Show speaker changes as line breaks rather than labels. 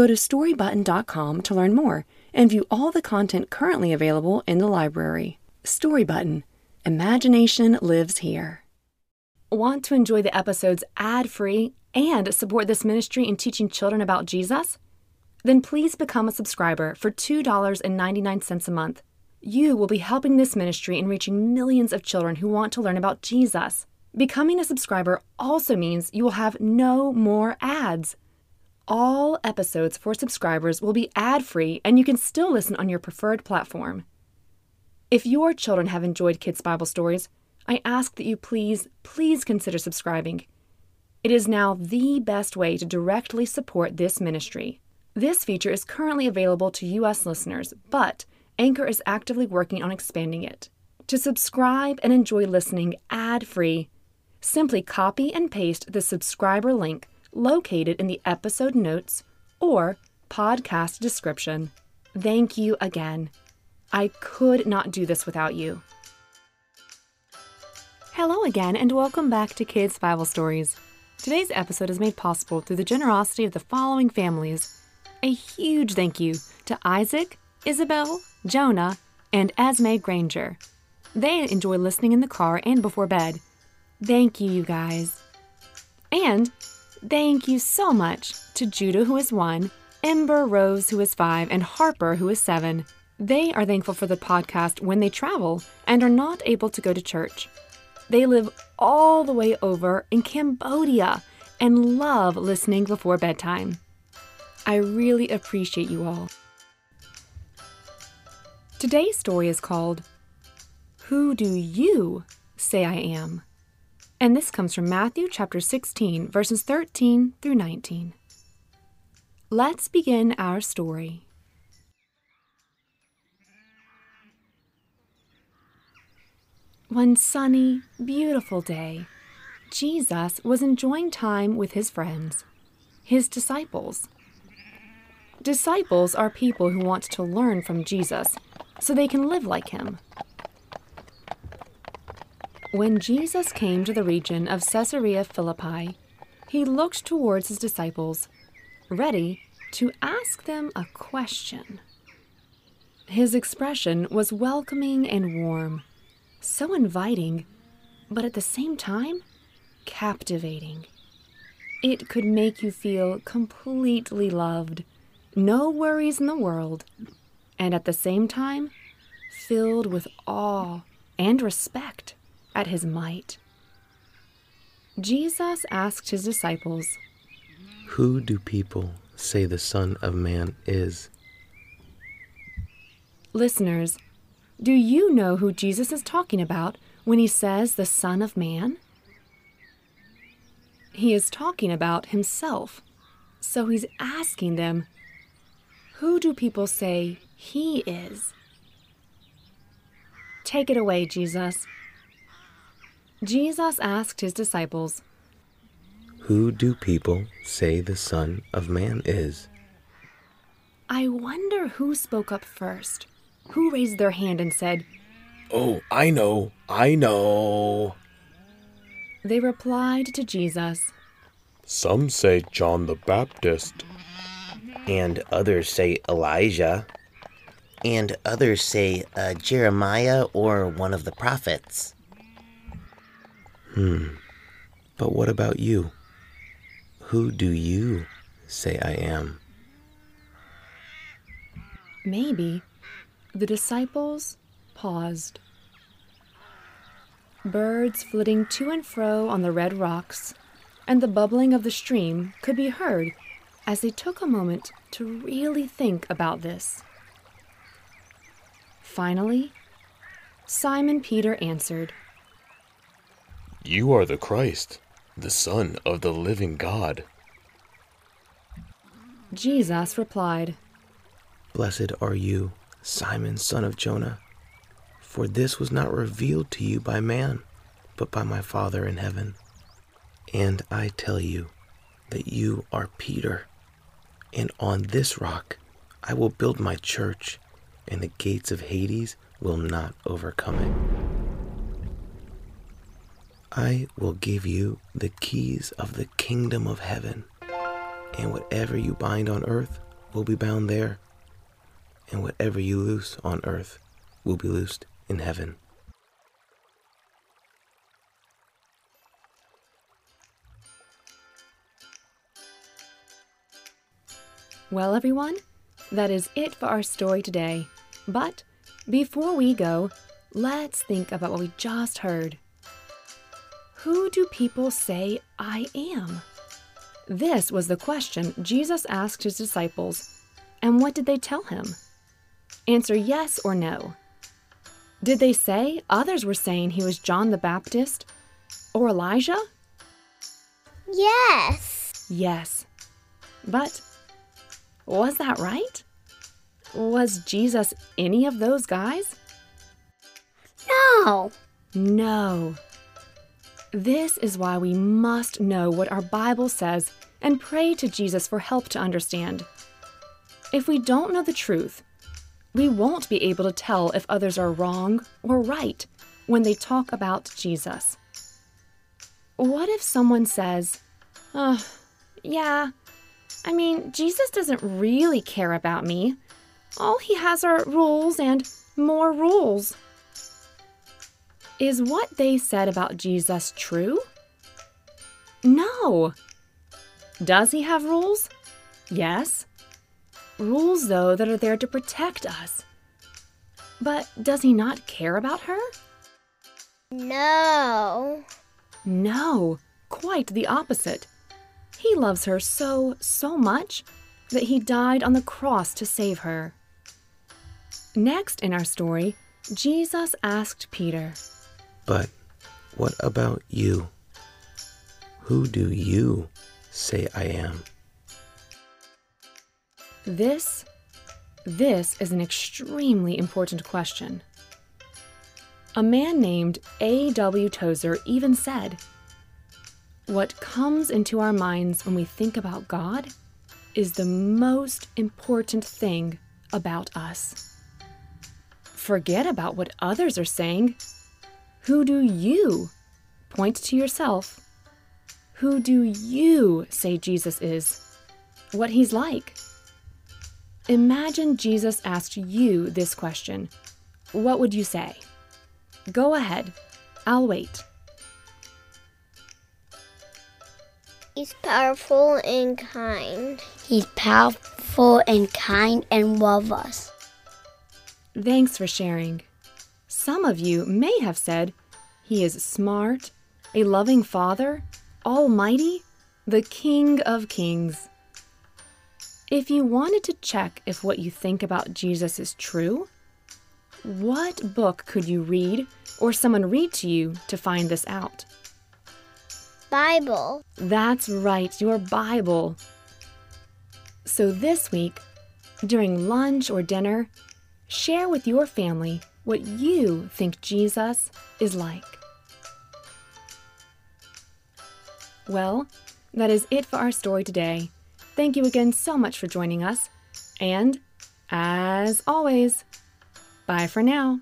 Go to storybutton.com to learn more and view all the content currently available in the library. Storybutton Imagination lives here. Want to enjoy the episodes ad free and support this ministry in teaching children about Jesus? Then please become a subscriber for $2.99 a month. You will be helping this ministry in reaching millions of children who want to learn about Jesus. Becoming a subscriber also means you will have no more ads. All episodes for subscribers will be ad free and you can still listen on your preferred platform. If your children have enjoyed Kids Bible Stories, I ask that you please, please consider subscribing. It is now the best way to directly support this ministry. This feature is currently available to U.S. listeners, but Anchor is actively working on expanding it. To subscribe and enjoy listening ad free, simply copy and paste the subscriber link located in the episode notes or podcast description. Thank you again. I could not do this without you. Hello again, and welcome back to Kids Bible Stories. Today's episode is made possible through the generosity of the following families. A huge thank you to Isaac, Isabel, Jonah, and Esme Granger. They enjoy listening in the car and before bed. Thank you, you guys. And thank you so much to Judah, who is one, Ember Rose, who is five, and Harper, who is seven. They are thankful for the podcast when they travel and are not able to go to church. They live all the way over in Cambodia and love listening before bedtime. I really appreciate you all. Today's story is called Who Do You Say I Am? And this comes from Matthew chapter 16, verses 13 through 19. Let's begin our story. One sunny, beautiful day, Jesus was enjoying time with his friends, his disciples. Disciples are people who want to learn from Jesus so they can live like him. When Jesus came to the region of Caesarea Philippi, he looked towards his disciples, ready to ask them a question. His expression was welcoming and warm so inviting, but at the same time, captivating. It could make you feel completely loved, no worries in the world, and at the same time, filled with awe and respect at his might. Jesus asked his disciples,
Who do people say the Son of Man is?
Listeners, do you know who Jesus is talking about when he says the Son of Man? He is talking about himself. So he's asking them, Who do people say he is? Take it away, Jesus. Jesus asked his disciples,
Who do people say the Son of Man is?
I wonder who spoke up first who raised their hand and said,
Oh, I know, I know.
They replied to Jesus,
Some say John the Baptist,
and others say Elijah, and others say uh, Jeremiah or one of the prophets.
Hmm. But what about you? Who do you say I am?
Maybe the disciples paused. Birds flitting to and fro on the red rocks and the bubbling of the stream could be heard as they took a moment to really think about this. Finally, Simon Peter answered,
You are the Christ, the Son of the living God.
Jesus replied,
Blessed are you, Simon, son of Jonah, for this was not revealed to you by man, but by my Father in heaven. And I tell you that you are Peter, and on this rock I will build my church, and the gates of Hades will not overcome it. I will give you the keys of the kingdom of heaven, and whatever you bind on earth will be bound there, and whatever you loose on earth will be loosed in heaven.
Well, everyone, that is it for our story today. But before we go, let's think about what we just heard. Who do people say I am? This was the question Jesus asked his disciples. And what did they tell him? Answer yes or no. Did they say others were saying he was John the Baptist or Elijah?
Yes.
Yes. But was that right? Was Jesus any of those guys?
No.
No. This is why we must know what our Bible says and pray to Jesus for help to understand. If we don't know the truth, we won't be able to tell if others are wrong or right when they talk about Jesus. What if someone says, oh, yeah, I mean, Jesus doesn't really care about me. All he has are rules and more rules. Is what they said about Jesus true? No. Does he have rules? Yes. Rules, though, that are there to protect us. But does he not care about her?
No.
No, quite the opposite. He loves her so, so much that he died on the cross to save her. Next in our story, Jesus asked Peter,
But what about you? Who do you say I am?
This, this is an extremely important question. A man named A.W. Tozer even said, What comes into our minds when we think about God is the most important thing about us. Forget about what others are saying. Who do you point to yourself? Who do you say Jesus is? What he's like? Imagine Jesus asked you this question. What would you say? Go ahead. I'll wait.
He's powerful and kind.
He's powerful and kind and love us.
Thanks for sharing. Some of you may have said he is smart, a loving father, almighty, the King of Kings. If you wanted to check if what you think about Jesus is true, what book could you read or someone read to you to find this out?
Bible.
That's right, your Bible. So this week, during lunch or dinner, share with your family what you think Jesus is like. Well, that is it for our story today. Thank you again so much for joining us. And, as always, bye for now.